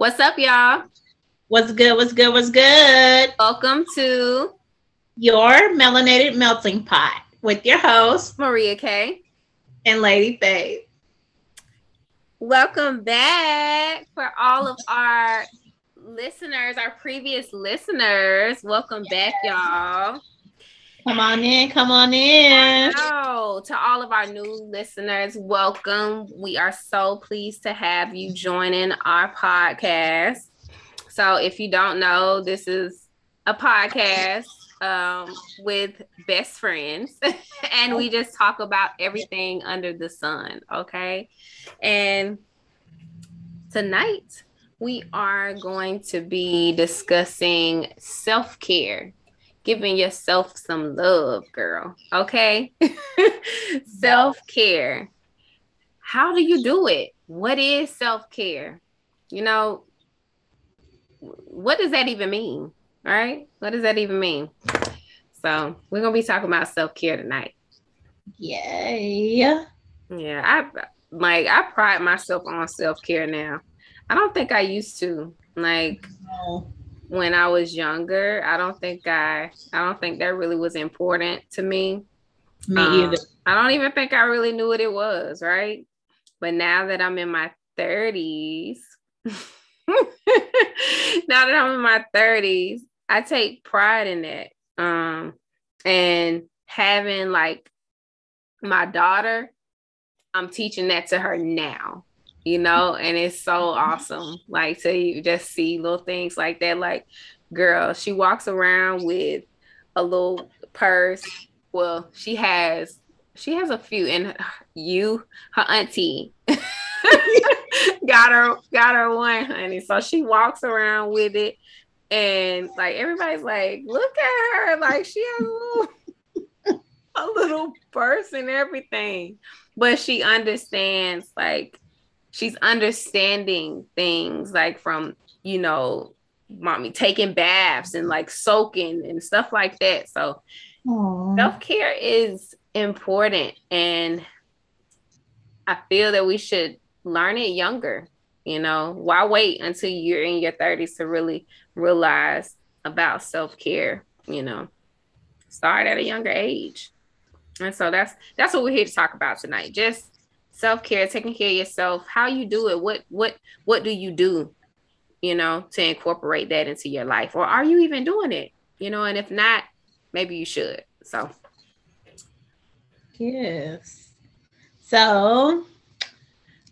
What's up, y'all? What's good? What's good? What's good? Welcome to your melanated melting pot with your host Maria K and Lady Faye. Welcome back for all of our listeners, our previous listeners. Welcome back, y'all. Come on in, come on in. Oh, to all of our new listeners, welcome. We are so pleased to have you joining our podcast. So, if you don't know, this is a podcast um, with best friends, and we just talk about everything under the sun. Okay. And tonight, we are going to be discussing self care giving yourself some love, girl. Okay. self care. How do you do it? What is self care? You know, what does that even mean? All right. What does that even mean? So, we're going to be talking about self care tonight. Yay. Yeah. I like, I pride myself on self care now. I don't think I used to. Like, no when I was younger. I don't think I I don't think that really was important to me. Me um, either. I don't even think I really knew what it was, right? But now that I'm in my 30s, now that I'm in my 30s, I take pride in that. Um and having like my daughter, I'm teaching that to her now you know, and it's so awesome. Like to just see little things like that. Like, girl, she walks around with a little purse. Well, she has she has a few, and you, her auntie, got her got her one, honey. So she walks around with it, and like everybody's like, look at her, like she has a little a little purse and everything, but she understands like she's understanding things like from you know mommy taking baths and like soaking and stuff like that. So self-care is important and i feel that we should learn it younger you know? Why wait until you're in your 30s to really realize about self-care you know? Start at a younger age. And so that's that's what we're here to talk about tonight. Just self-care taking care of yourself how you do it what what what do you do you know to incorporate that into your life? Or are you even doing it? You know and if not maybe you should. So. Yes. So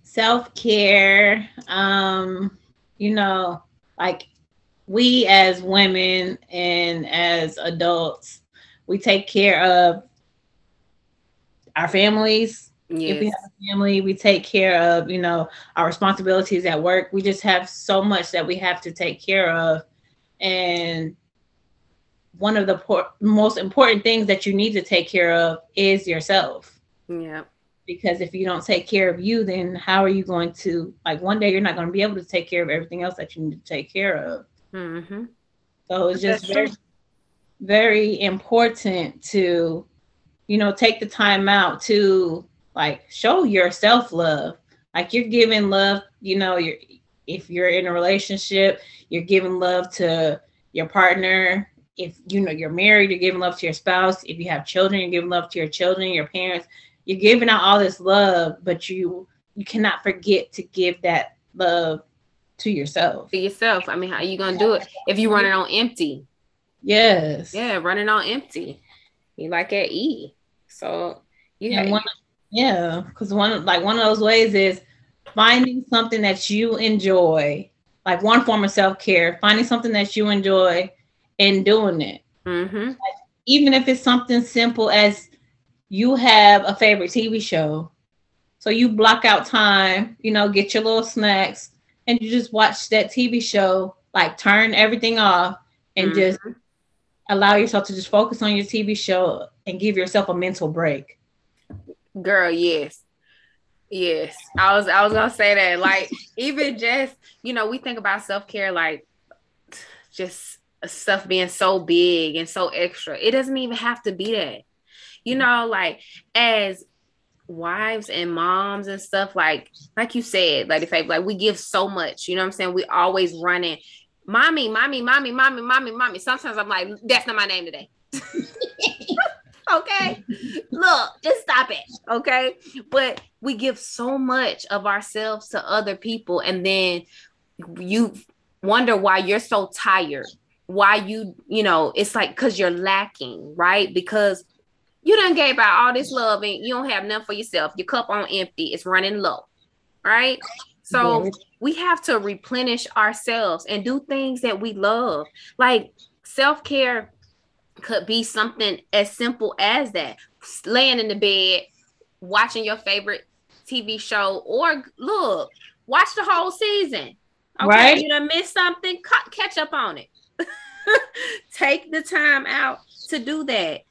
self-care um you know like we as women and as adults we take care of our families Yes. If we have a family, we take care of, you know, our responsibilities at work. We just have so much that we have to take care of. And one of the por- most important things that you need to take care of is yourself. Yeah. Because if you don't take care of you, then how are you going to, like, one day you're not going to be able to take care of everything else that you need to take care of. Mm-hmm. So it's just very, very important to, you know, take the time out to like show yourself love. Like you're giving love you know you're if you're in a relationship you're giving love to your partner. If you know you're married you're giving love to your spouse. If you have children you're giving love to your children your parents. You're giving out all this love but you you cannot forget to give that love to yourself. To yourself. I mean how are you gonna do it if you running on empty? Yes. Yeah running on empty. You like at e. So you yeah, one, yeah, because one like one of those ways is finding something that you enjoy, like one form of self care, finding something that you enjoy and doing it. Mm-hmm. Like, even if it's something simple as you have a favorite TV show, so you block out time, you know, get your little snacks, and you just watch that TV show. Like turn everything off and mm-hmm. just allow yourself to just focus on your TV show and give yourself a mental break. Girl, yes. Yes. I was I was gonna say that. Like, even just, you know, we think about self-care like just stuff being so big and so extra. It doesn't even have to be that. You mm-hmm. know, like as wives and moms and stuff like like you said like if like we give so much you know what i'm saying we always running mommy mommy mommy mommy mommy mommy sometimes i'm like that's not my name today okay look just stop it okay but we give so much of ourselves to other people and then you wonder why you're so tired why you you know it's like because you're lacking right because you done gave out all this love and you don't have none for yourself. Your cup on empty, it's running low. Right. So yeah. we have to replenish ourselves and do things that we love. Like self-care could be something as simple as that. Laying in the bed, watching your favorite TV show, or look, watch the whole season. Okay, right. you done missed something, catch up on it. Take the time out to do that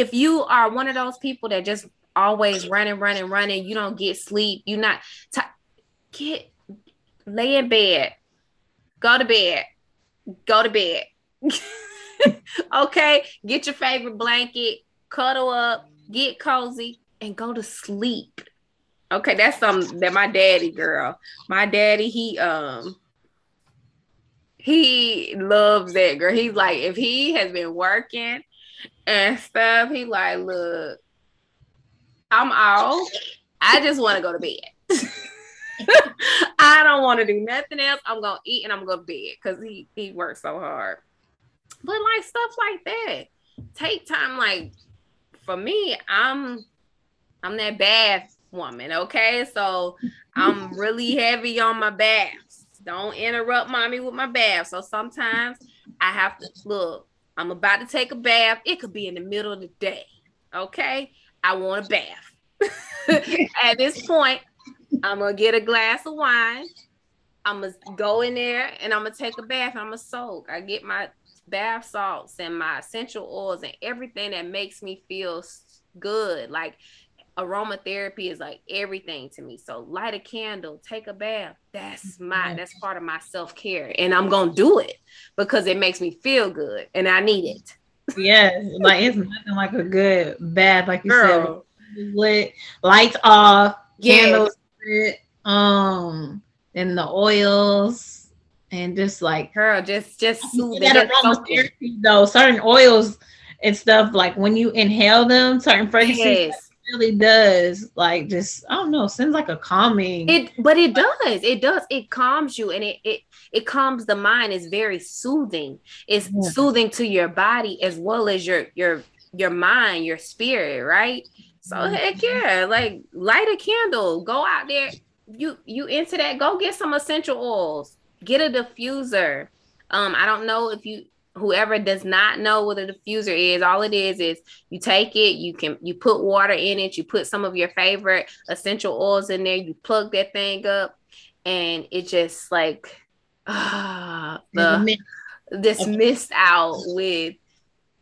if you are one of those people that just always running, running, running, you don't get sleep, you're not t- get lay in bed, go to bed, go to bed. okay, get your favorite blanket, cuddle up, get cozy, and go to sleep. Okay, that's something that my daddy girl, my daddy, he um he loves that girl. He's like, if he has been working and stuff. He like, look, I'm off. I just want to go to bed. I don't want to do nothing else. I'm gonna eat and I'm gonna bed because he he works so hard. But like stuff like that, take time. Like for me, I'm I'm that bath woman. Okay, so I'm really heavy on my baths. Don't interrupt mommy with my bath. So sometimes I have to look. I'm about to take a bath. It could be in the middle of the day. Okay. I want a bath. At this point, I'm to get a glass of wine. I'm to go in there and I'm to take a bath. I'm to soak. I get my bath salts and my essential oils and everything that makes me feel good. Like aromatherapy is like everything to me. So light a candle, take a bath. That's my that's part of my self-care. And I'm gonna do it because it makes me feel good and I need it. Yes, like it's nothing like a good bath, like you Girl. said. Lit, lights off, candles lit, um, and the oils and just like girl, just just soothing. Aromatherapy though, certain oils and stuff like when you inhale them, certain fragrances. Yes really does like just I don't know, seems like a calming. It but it does. It does. It calms you and it it it calms the mind. It's very soothing. It's yeah. soothing to your body as well as your your your mind, your spirit, right? So mm-hmm. heck yeah, like light a candle, go out there. You you into that, go get some essential oils, get a diffuser. Um, I don't know if you whoever does not know what a diffuser is, all it is is you take it, you can you put water in it, you put some of your favorite essential oils in there, you plug that thing up, and it just like uh, the this mist out with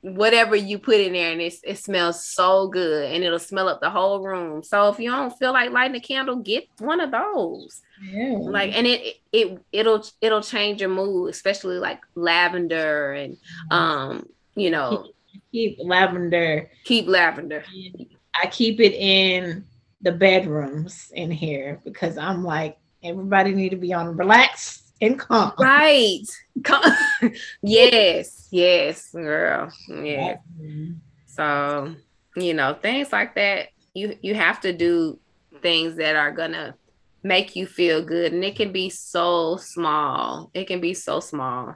whatever you put in there and it, it smells so good and it'll smell up the whole room. So if you don't feel like lighting a candle get one of those. Yeah. like and it it it'll it'll change your mood especially like lavender and um you know. Keep, keep lavender. Keep lavender. I keep it in the bedrooms in here because i'm like everybody need to be on relax and calm right yes, yes, girl. Yeah. Mm-hmm. So, you know, things like that, you you have to do things that are gonna make you feel good. And it can be so small. It can be so small.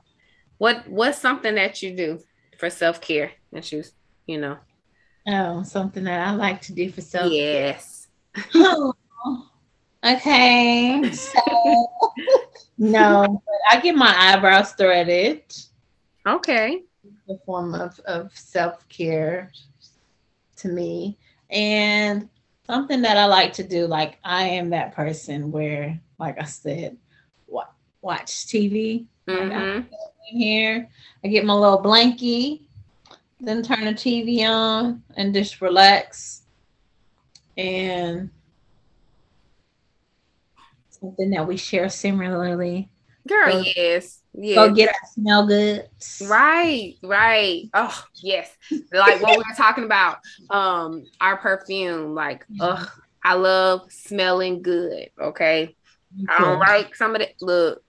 What what's something that you do for self-care that you you know? Oh, something that I like to do for self Yes. okay. So no, I get my eyebrows threaded. Okay. The form of, of self care to me. And something that I like to do, like I am that person where, like I said, watch TV. Mm-hmm. Like in here, I get my little blankie, then turn the TV on and just relax. And something that we share similarly. Girl, go, yes. Yes. Go get our smell good. Right, right. Oh, yes. Like what we were talking about, um, our perfume. Like, ugh, I love smelling good. Okay. I don't like some of the look,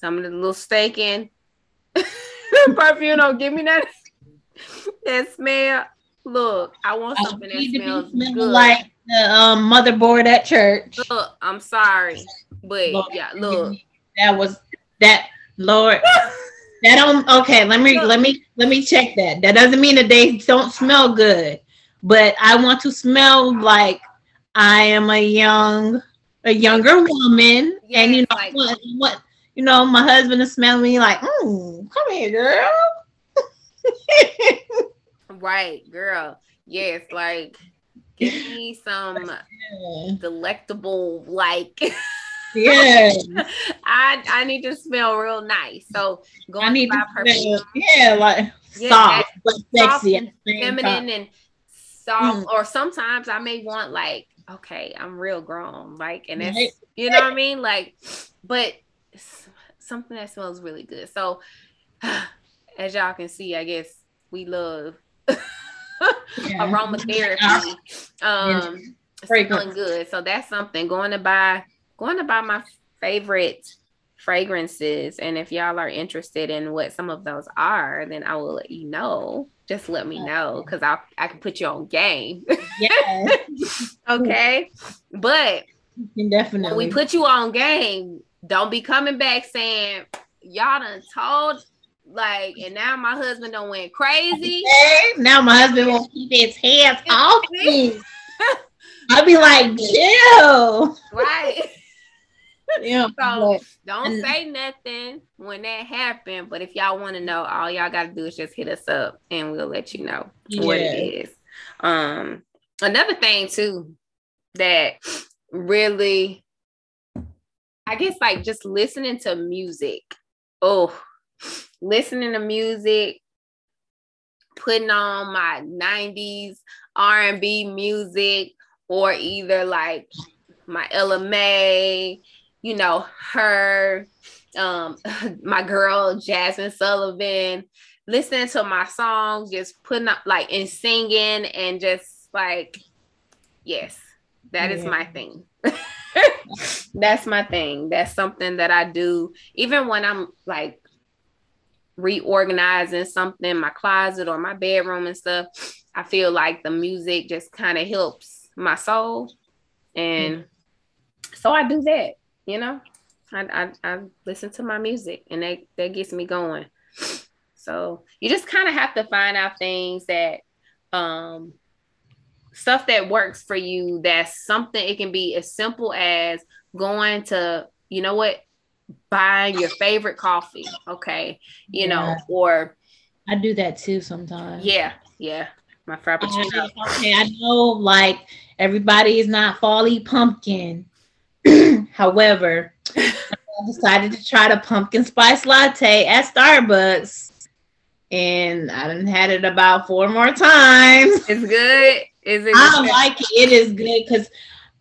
some of the little stinking perfume. Don't give me that that smell. Look, I want something that smells good. Like the um, motherboard at church. Look, I'm sorry, but Lord, yeah, look, that was that Lord. that don't okay. Let me let me let me check that. That doesn't mean that they don't smell good, but I want to smell like I am a young a younger woman, yes, and you know like, what, what you know, my husband is smelling me like, mm, come here, girl. right, girl. Yes, like give me some yeah. delectable like yeah i i need to smell real nice. So going I need to buy perfume. yeah like yeah, soft but sexy and feminine and soft. Mm. or sometimes i may want like okay i'm real grown like and it's right. you know what i mean? Like but something that smells really good. So as y'all can see i guess we love yeah. aromatherapy. Um, smelling good. So that's something. Going to buy, going to buy my favorite fragrances. And if y'all are interested in what some of those are, then I will let you know. Just let me know because I I can put you on game. Yeah. okay. But definitely we put you on game. Don't be coming back saying y'all done told like, and now my husband don't went crazy. Now my husband won't keep his hands off me. I'll be like, chill. Right. Yeah. So don't say nothing when that happened. But if y'all want to know, all y'all gotta do is just hit us up and we'll let you know yeah. what it is. Um another thing too that really I guess like just listening to music. Oh, listening to music, putting on my 90s R&B music or either like my Ella Mai, you know, her, um, my girl Jazmine Sullivan, listening to my songs, just putting up like and singing and just like, yes, that yeah. is my thing. That's my thing. That's something that I do even when I'm like reorganizing something in my closet or my bedroom and stuff, I feel like the music just kind of helps my soul. And mm. so I do that, you know. I, I, I listen to my music and that, that gets me going. So you just kind of have to find out things that um stuff that works for you that's something it can be as simple as going to you know what buying your favorite coffee, okay? You yeah. know, or I do that too sometimes. Yeah, yeah. My frappuccino. okay, I know like everybody is not folly pumpkin. However, I decided to try the pumpkin spice latte at Starbucks. And I done had it about four more times. It's good. Is it? I like it. It is good because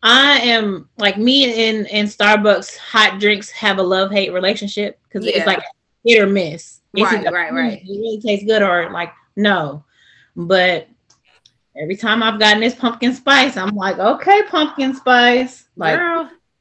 I am like me and in Starbucks hot drinks have a love hate relationship because yeah. it's like hit or miss. Right, right, right. It really tastes good or like no, but every time I've gotten this pumpkin spice, I'm like, okay, pumpkin spice, like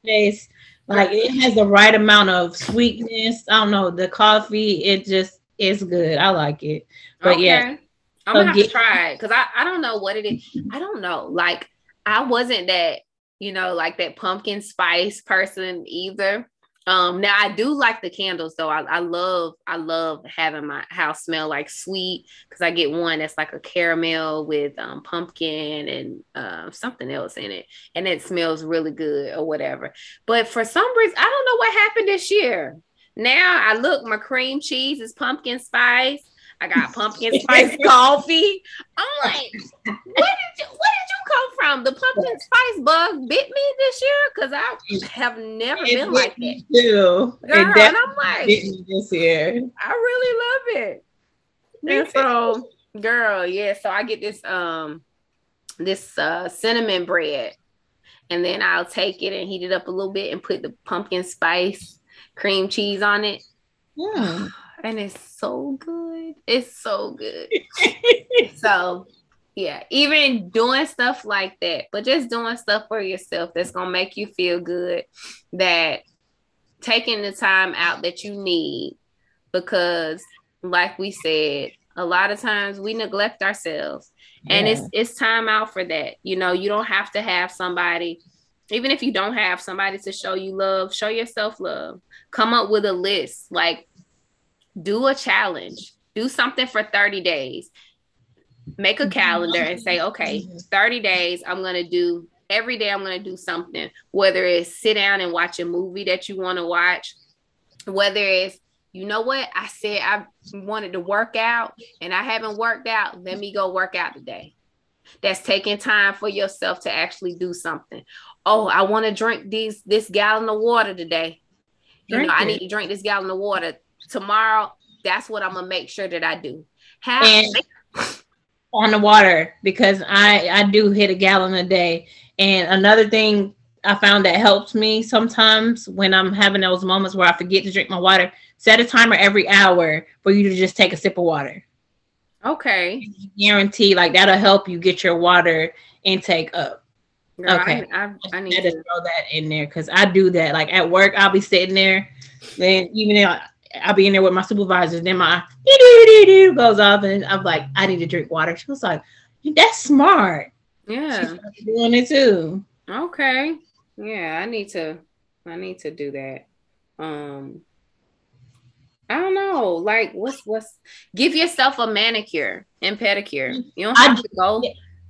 taste, like it has the right amount of sweetness. I don't know the coffee, it just is good. I like it, but okay. yeah. I'm gonna have get, to try it because I, I don't know what it is. I don't know. Like I wasn't that you know, like that pumpkin spice person either. Um, now I do like the candles though. I, I love I love having my house smell like sweet because I get one that's like a caramel with um, pumpkin and uh, something else in it, and it smells really good or whatever. But for some reason, I don't know what happened this year. Now I look, my cream cheese is pumpkin spice. I got pumpkin spice coffee. I'm like, where did you where did you come from? The pumpkin spice bug bit me this year because I have never it been like that. Too. Girl, and I'm like, this year. I really love it. And so, girl, yeah. So I get this um this uh cinnamon bread, and then I'll take it and heat it up a little bit and put the pumpkin spice cream cheese on it. Yeah. And it's so good. It's so good. so Yeah, even doing stuff like that, but just doing stuff for yourself that's gonna make you feel good. That taking the time out that you need, because like we said, a lot of times we neglect ourselves, yeah. and it's it's time out for that. You know, you don't have to have somebody even if you don't have somebody to show you love, show yourself love. Come up with a list, like do a challenge, do something for 30 days. Make a mm-hmm. calendar and say, okay, mm-hmm. 30 days, I'm going to do every day, I'm going to do something, whether it's sit down and watch a movie that you want to watch, whether it's you know what? I said I wanted to work out and I haven't worked out. Let me go work out today. That's taking time for yourself to actually do something oh, I want to drink these this gallon of water today. Drink you know, it. I need to drink this gallon of water tomorrow. That's what I'm gonna make sure that I do. Have and on the water because I I do hit a gallon a day. And another thing I found that helps me sometimes when I'm having those moments where I forget to drink my water, set a timer every hour for you to just take a sip of water. Okay. Guarantee like that'll help you get your water intake up. Girl, okay, I, I, I need to throw that in there because I do that. Like at work, I'll be sitting there, then even though I'll be in there with my supervisors, then my goes off, and I'm like, I need to drink water. She was like, "That's smart." Yeah, doing it too. Okay, yeah, I need to, I need to do that. Um, I don't know. Like, what's what's? Give yourself a manicure and pedicure. You don't have I, to go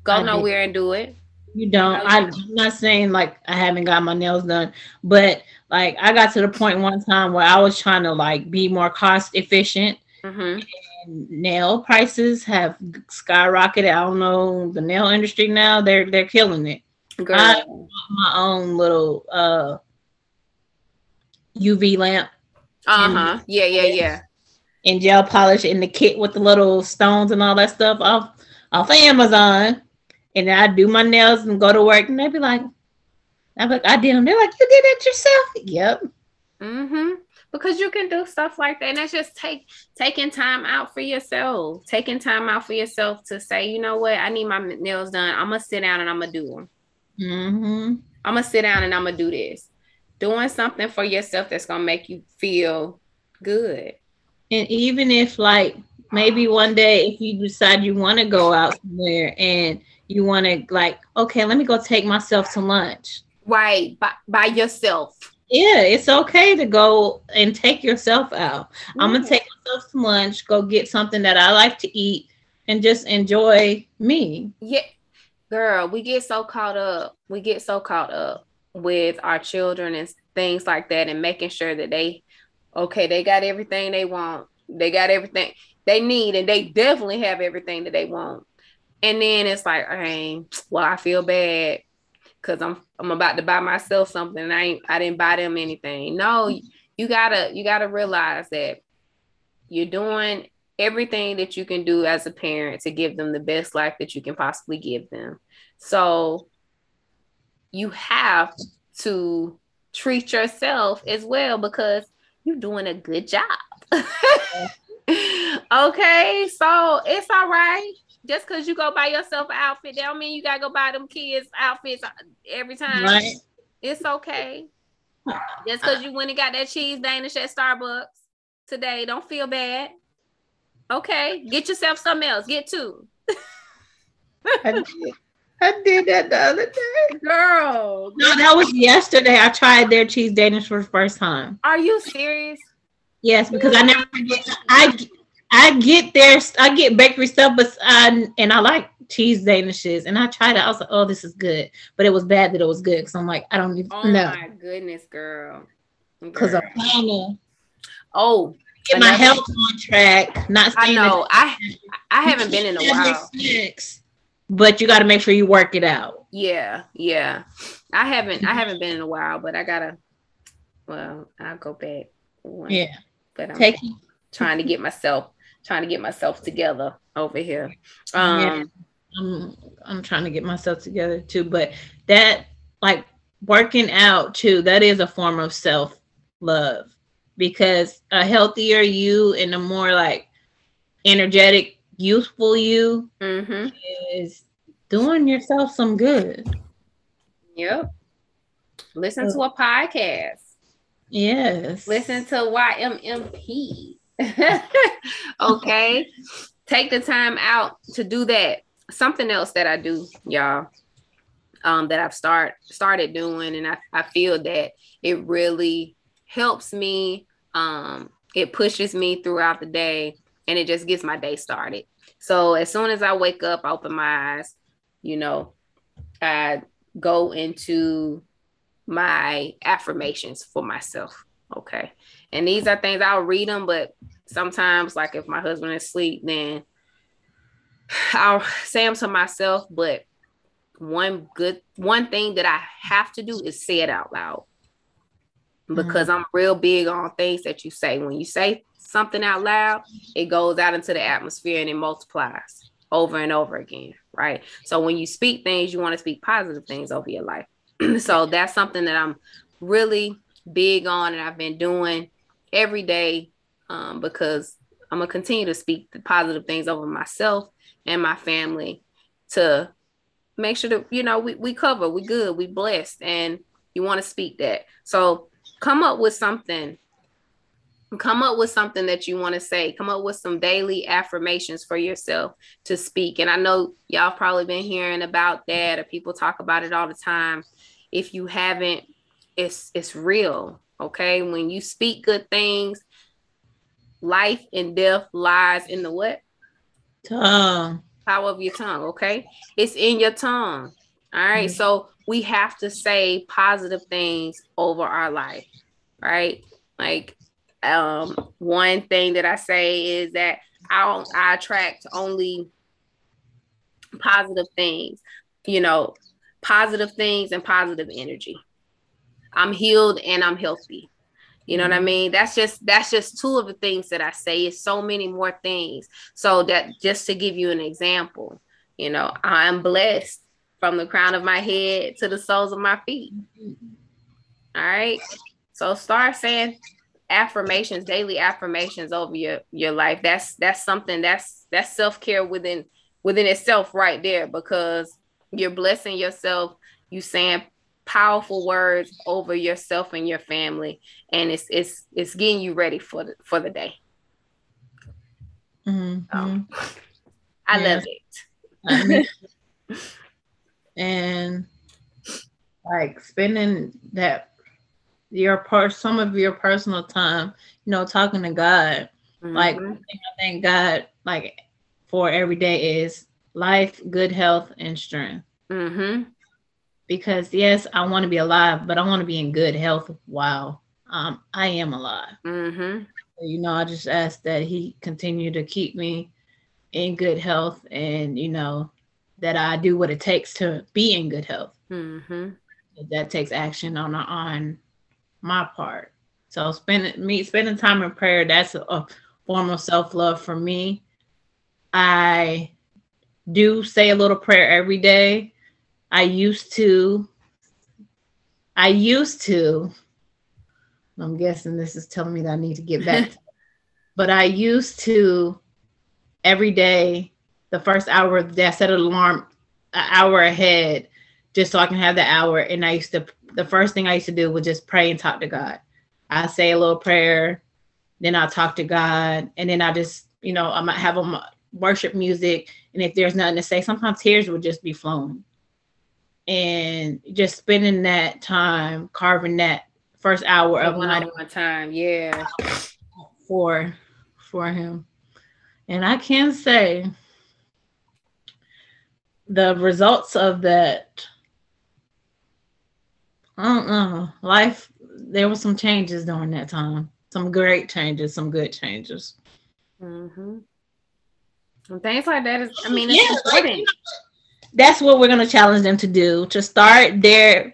go nowhere and do it. You don't. I, am not saying like I haven't got my nails done, but like I got to the point one time where I was trying to like be more cost efficient. Mm-hmm. And nail prices have skyrocketed. I don't know the nail industry now. They're they're killing it. Girl. I my own little uh UV lamp. Uh huh. Yeah, yeah, yeah. And gel polish in the kit with the little stones and all that stuff off off Amazon and I do my nails and go to work, and they'd be like, I'm like, I did them. They're like, you did it yourself? Yep. Mm-hmm. Because you can do stuff like that. And that's just take taking time out for yourself. Taking time out for yourself to say, you know what, I need my nails done. I'm gonna sit down and I'm gonna do them. Mm-hmm. I'm gonna sit down and I'm gonna do this. Doing something for yourself that's gonna make you feel good. And even if like maybe one day if you decide you want to go out somewhere and you want to like okay let me go take myself to lunch. Right by, by yourself. Yeah it's okay to go and take yourself out. Mm. i'm gonna take myself to lunch go get something that i like to eat and just enjoy me. Yeah girl we get so caught up we get so caught up with our children and things like that and making sure that they okay they got everything they want they got everything they need and they definitely have everything that they want and then it's like, hey, well, I feel bad because I'm I'm about to buy myself something. I ain't I didn't buy them anything. No, you gotta you gotta realize that you're doing everything that you can do as a parent to give them the best life that you can possibly give them. So you have to treat yourself as well because you're doing a good job. okay, so it's all right just because you go buy yourself an outfit, that don't mean you gotta go buy them kids outfits uh, every time. Right. It's okay. Just because you went and got that cheese Danish at Starbucks today, don't feel bad. Okay, get yourself something else. Get two. I, did. I did that the other day, girl. No, that was yesterday. I tried their cheese Danish for the first time. Are you serious? Yes, because I never forget. I I get there, I get bakery stuff, but I and I like cheese danishes, and I tried it. I was like, oh, this is good, but it was bad that it was good because I'm like, I don't even oh know. Oh my goodness, girl. Because I'm trying to oh get my health on track. Not I know I I haven't been in a while. but you got to make sure you work it out. Yeah, yeah. I haven't I haven't been in a while, but I gotta. Well, I'll go back. One, yeah, but I'm Take trying to get myself trying to get myself together over here. Um, yeah, I'm I'm trying to get myself together too, but that like working out too, that is a form of self love because a healthier you and a more like energetic youthful you mm-hmm. is doing yourself some good. Yep. Listen to a podcast. Yes. Listen to YMMP. okay. Take the time out to do that. Something else that I do, y'all, um, that I've start started doing, and I, I feel that it really helps me. Um, it pushes me throughout the day and it just gets my day started. So as soon as I wake up, I open my eyes, you know, I go into my affirmations for myself. Okay. And these are things I'll read them, but sometimes, like if my husband is asleep, then I'll say them to myself. But one good, one thing that I have to do is say it out loud because mm-hmm. I'm real big on things that you say. When you say something out loud, it goes out into the atmosphere and it multiplies over and over again, right? So when you speak things, you want to speak positive things over your life. so that's something that I'm really big on and I've been doing every day um, because I'm gonna continue to speak the positive things over myself and my family to make sure that you know we, we cover, we good, we blessed, and you want to speak that. So come up with something. Come up with something that you want to say. Come up with some daily affirmations for yourself to speak. And i know y'all probably been hearing about that or people talk about it all the time. If you haven't it's it's real okay when you speak good things life and death lies in the what tongue power of your tongue okay it's in your tongue all right? mm-hmm. so we have to say positive things over our life right like um, one thing that I say is that I I attract only positive things, you know, positive things and positive energy. I'm healed and I'm healthy. You know what I mm-hmm. mean? That's just that's just two of the things that I say. It's so many more things. So that just to give you an example, you know, I'm blessed from the crown of my head to the soles of my feet. All right. So start saying affirmations, daily affirmations over your your life. That's that's something that's that's self-care within within itself right there because you're blessing yourself, you saying powerful words over yourself and your family and it's it's it's getting you ready for the for the day. Mm-hmm. Um, I love it. and like spending that your part some of your personal time, you know, talking to God. Mm-hmm. Like I thank God like for every day is life, good health, and strength. Mm-hmm. Because yes, I want to be alive, but I want to be in good health while um, I am alive. Mm-hmm. You know, I just ask that He continue to keep me in good health, and you know that I do what it takes to be in good health. Mm-hmm. That takes action on on my part. So spending me spending time in prayer, that's a, a form of self-love for me. I do say a little prayer every day. I used to I used to I'm guessing this is telling me that I need to get back. but I used to every day, the first hour of the day, I set an alarm an hour ahead just so I can have the hour. And I used to the first thing I used to do was just pray and talk to God. I say a little prayer, then I'll talk to God, and then I just, you know, I might have a worship music, and if there's nothing to say, sometimes tears would just be flowing. And just spending that time carving that first hour of my time, yeah, for for him. And I can say the results of that I don't know. Life, there were some changes during that time. Some great changes, some good changes. Mm-hmm. And things like that is, I mean, it's yeah, important. Like, that's what we're going to challenge them to do to start their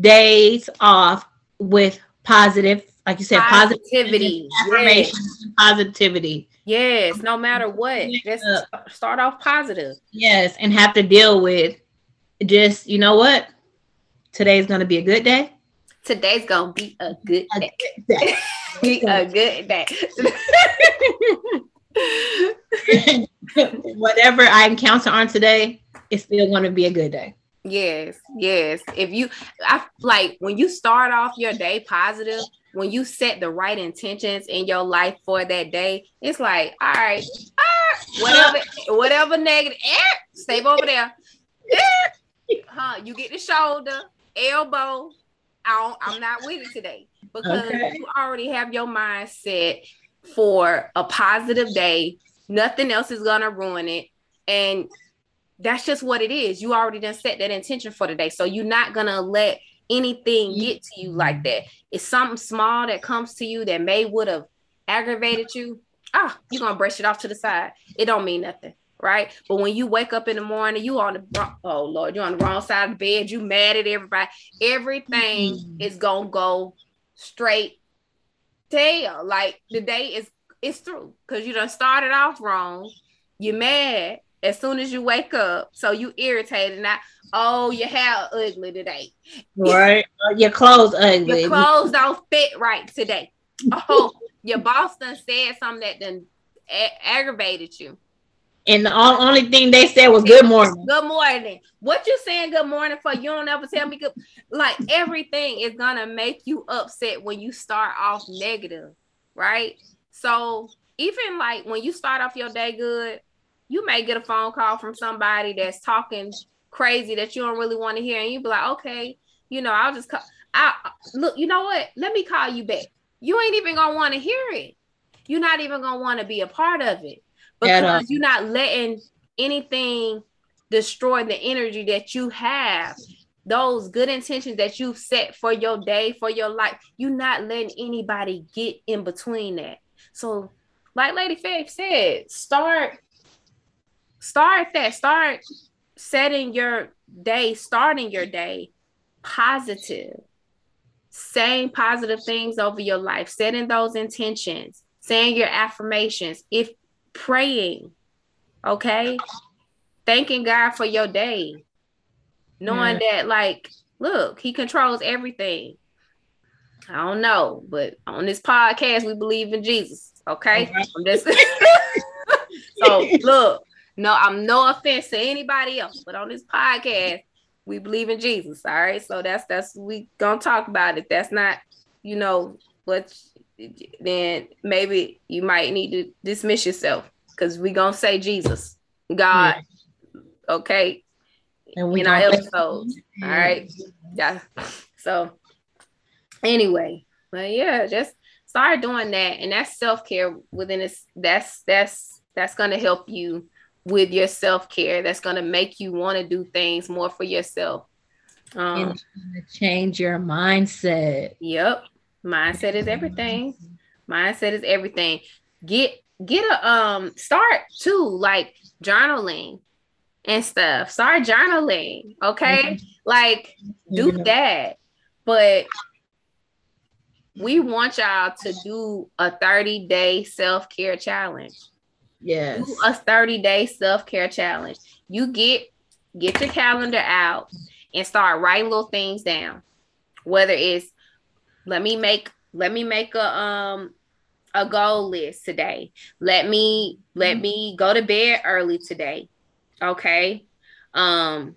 days off with positive, like you said, positivity, affirmation, yes. positivity. Yes, no matter what, just start off positive. Yes, and have to deal with just, you know what? Today's gonna be a good day. Today's gonna be a good day. A good day. be a good day. whatever I encounter on today, it's still going to be a good day. Yes, yes. If you, I like when you start off your day positive, when you set the right intentions in your life for that day, it's like, all right, ah, whatever, whatever negative, eh, stay over there. Eh, huh? You get the shoulder, elbow. I am not with it today because okay. you already have your mind set for a positive day. Nothing else is gonna ruin it, and that's just what it is. You already done set that intention for today. So you're not gonna let anything get to you like that. It's something small that comes to you that may would have aggravated you. Ah, you're gonna brush it off to the side. It don't mean nothing, right? But when you wake up in the morning, you on the oh Lord, you're on the wrong side of the bed, you mad at everybody. Everything mm-hmm. is gonna go straight tail. Like the day is it's through because you done started off wrong. You're mad as soon as you wake up. So you irritated. Now, oh, your hair ugly today. Right. Uh, your clothes ugly. Your clothes don't fit right today. Oh, your boss done said something that done a- aggravated you. And the only thing they said was good morning. Good morning. What you saying good morning for? You don't ever tell me good. Like everything is gonna make you upset when you start off negative, right? So even like when you start off your day good, you may get a phone call from somebody that's talking crazy that you don't really want to hear, and you be like, okay, you know, I'll just call. I look, you know what? Let me call you back. You ain't even gonna want to hear it. You're not even gonna want to be a part of it because you're not letting anything destroy the energy that you have those good intentions that you've set for your day for your life you're not letting anybody get in between that so like Lady Faye said start start that. Start setting your day starting your day positive. Saying positive things over your life. Setting those intentions. Saying your affirmations. If praying okay? Thanking god for your day. Knowing yeah. that like look he controls everything. I don't know but on this podcast we believe in jesus okay, okay. i'm just so look no, I'm no offense to anybody else, but on this podcast, we believe in Jesus. All right. So that's that's we gonna talk about it. That's not, you know, what then maybe you might need to dismiss yourself because we gonna say Jesus, God, yeah. okay, and we in our episodes. All right. Yeah. So anyway, but yeah, just start doing that. And that's self-care within this. That's that's that's gonna help you with your self care that's going to make you want to do things more for yourself. Um, and change your mindset. Yep, mindset is everything. Mindset is everything. Get get a um start too like journaling and stuff. Start journaling, okay? Mm-hmm. Like do mm-hmm. that. But we want y'all to do a 30 day self care challenge. Yes. Do a 30 day self care challenge. You get get your calendar out and start writing little things down. Whether it's let me make let me make a um a goal list today. Let me let mm-hmm. me go to bed early today. Okay. Um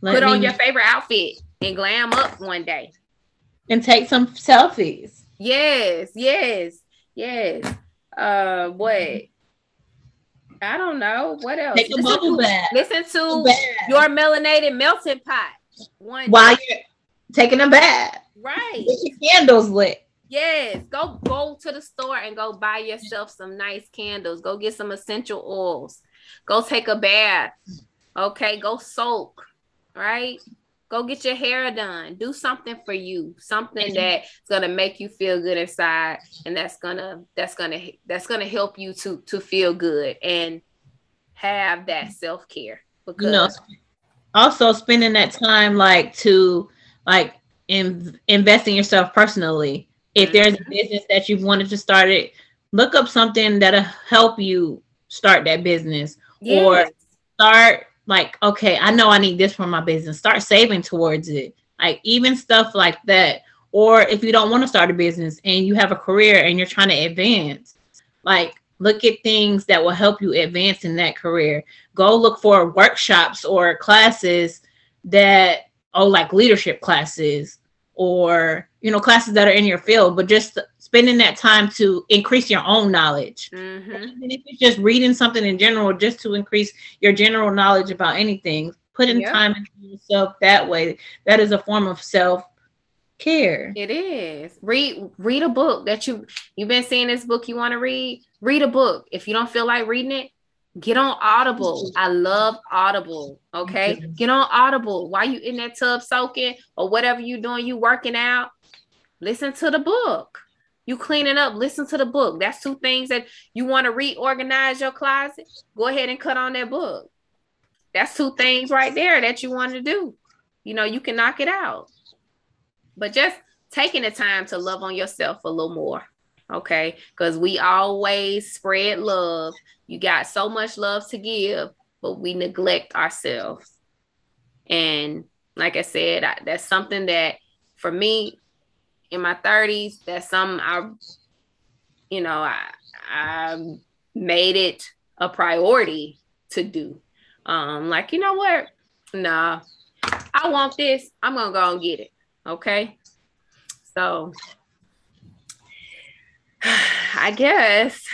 let put me, on your favorite outfit and glam up one day. And take some selfies. Yes, yes, yes. Uh what? I don't know what else. Take a listen bubble to, bath. Listen to your melanated melting pot. One while day. you're taking a bath. Right. Get your candles lit. Yes, go go to the store and go buy yourself some nice candles. Go get some essential oils. Go take a bath. Okay, go soak. Right? Go get your hair done. Do something for you. Something that's gonna make you feel good inside, and that's gonna that's gonna that's gonna help you to to feel good and have that self care. Because you know, also spending that time like to like in, invest in yourself personally. If there's a mm-hmm. business that you've wanted to start it, look up something that'll help you start that business yes. or start like, okay, I know I need this for my business. Start saving towards it. Like even stuff like that. Or if you don't want to start a business and you have a career and you're trying to advance, like look at things that will help you advance in that career. Go look for workshops or classes that oh like leadership classes or you know classes that are in your field but just spending that time to increase your own knowledge mm-hmm. and if it's just reading something in general just to increase your general knowledge about anything putting yep. time into yourself that way that is a form of self care it is read read a book that you you've been seeing this book you want to read read a book if you don't feel like reading it Get on Audible. I love Audible. Okay. Get on Audible while you in that tub soaking or whatever you're doing, you working out. Listen to the book. You cleaning up, listen to the book. That's two things that you want to reorganize your closet. Go ahead and cut on that book. That's two things right there that you want to do. You know, you can knock it out. But just taking the time to love on yourself a little more. Okay. Because we always spread love you got so much love to give, but we neglect ourselves. And like I said, I, that's something that for me in my 30s, that's something I, you know, I, I made it a priority to do. Um, like, you know what? Nah, I want this. I'm gonna go and get it. Okay. So I guess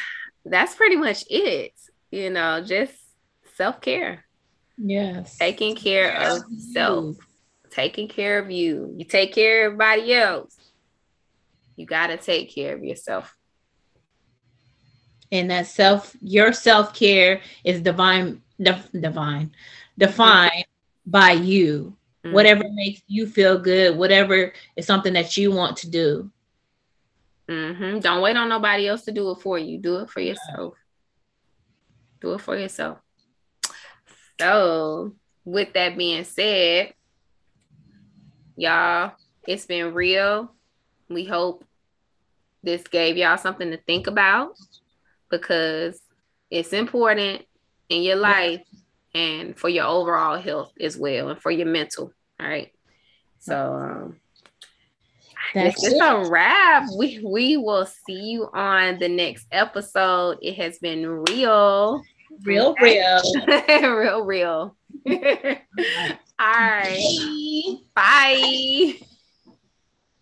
that's pretty much it. You know, just self care. Yes. Taking care of self, taking care of you. You take care of everybody else. You got to take care of yourself. And that self, your self care is divine, def, divine, defined mm-hmm. by you. Mm-hmm. Whatever makes you feel good, whatever is something that you want to do. Mm-hmm. Don't wait on nobody else to do it for you. Do it for yourself. Do it for yourself. So, with that being said, y'all, it's been real. We hope this gave y'all something to think about because it's important in your life and for your overall health as well and for your mental. All right. So, um, that's it's it. a wrap. We we will see you on the next episode. It has been real. Real, real. real, real. All right. Bye. Bye.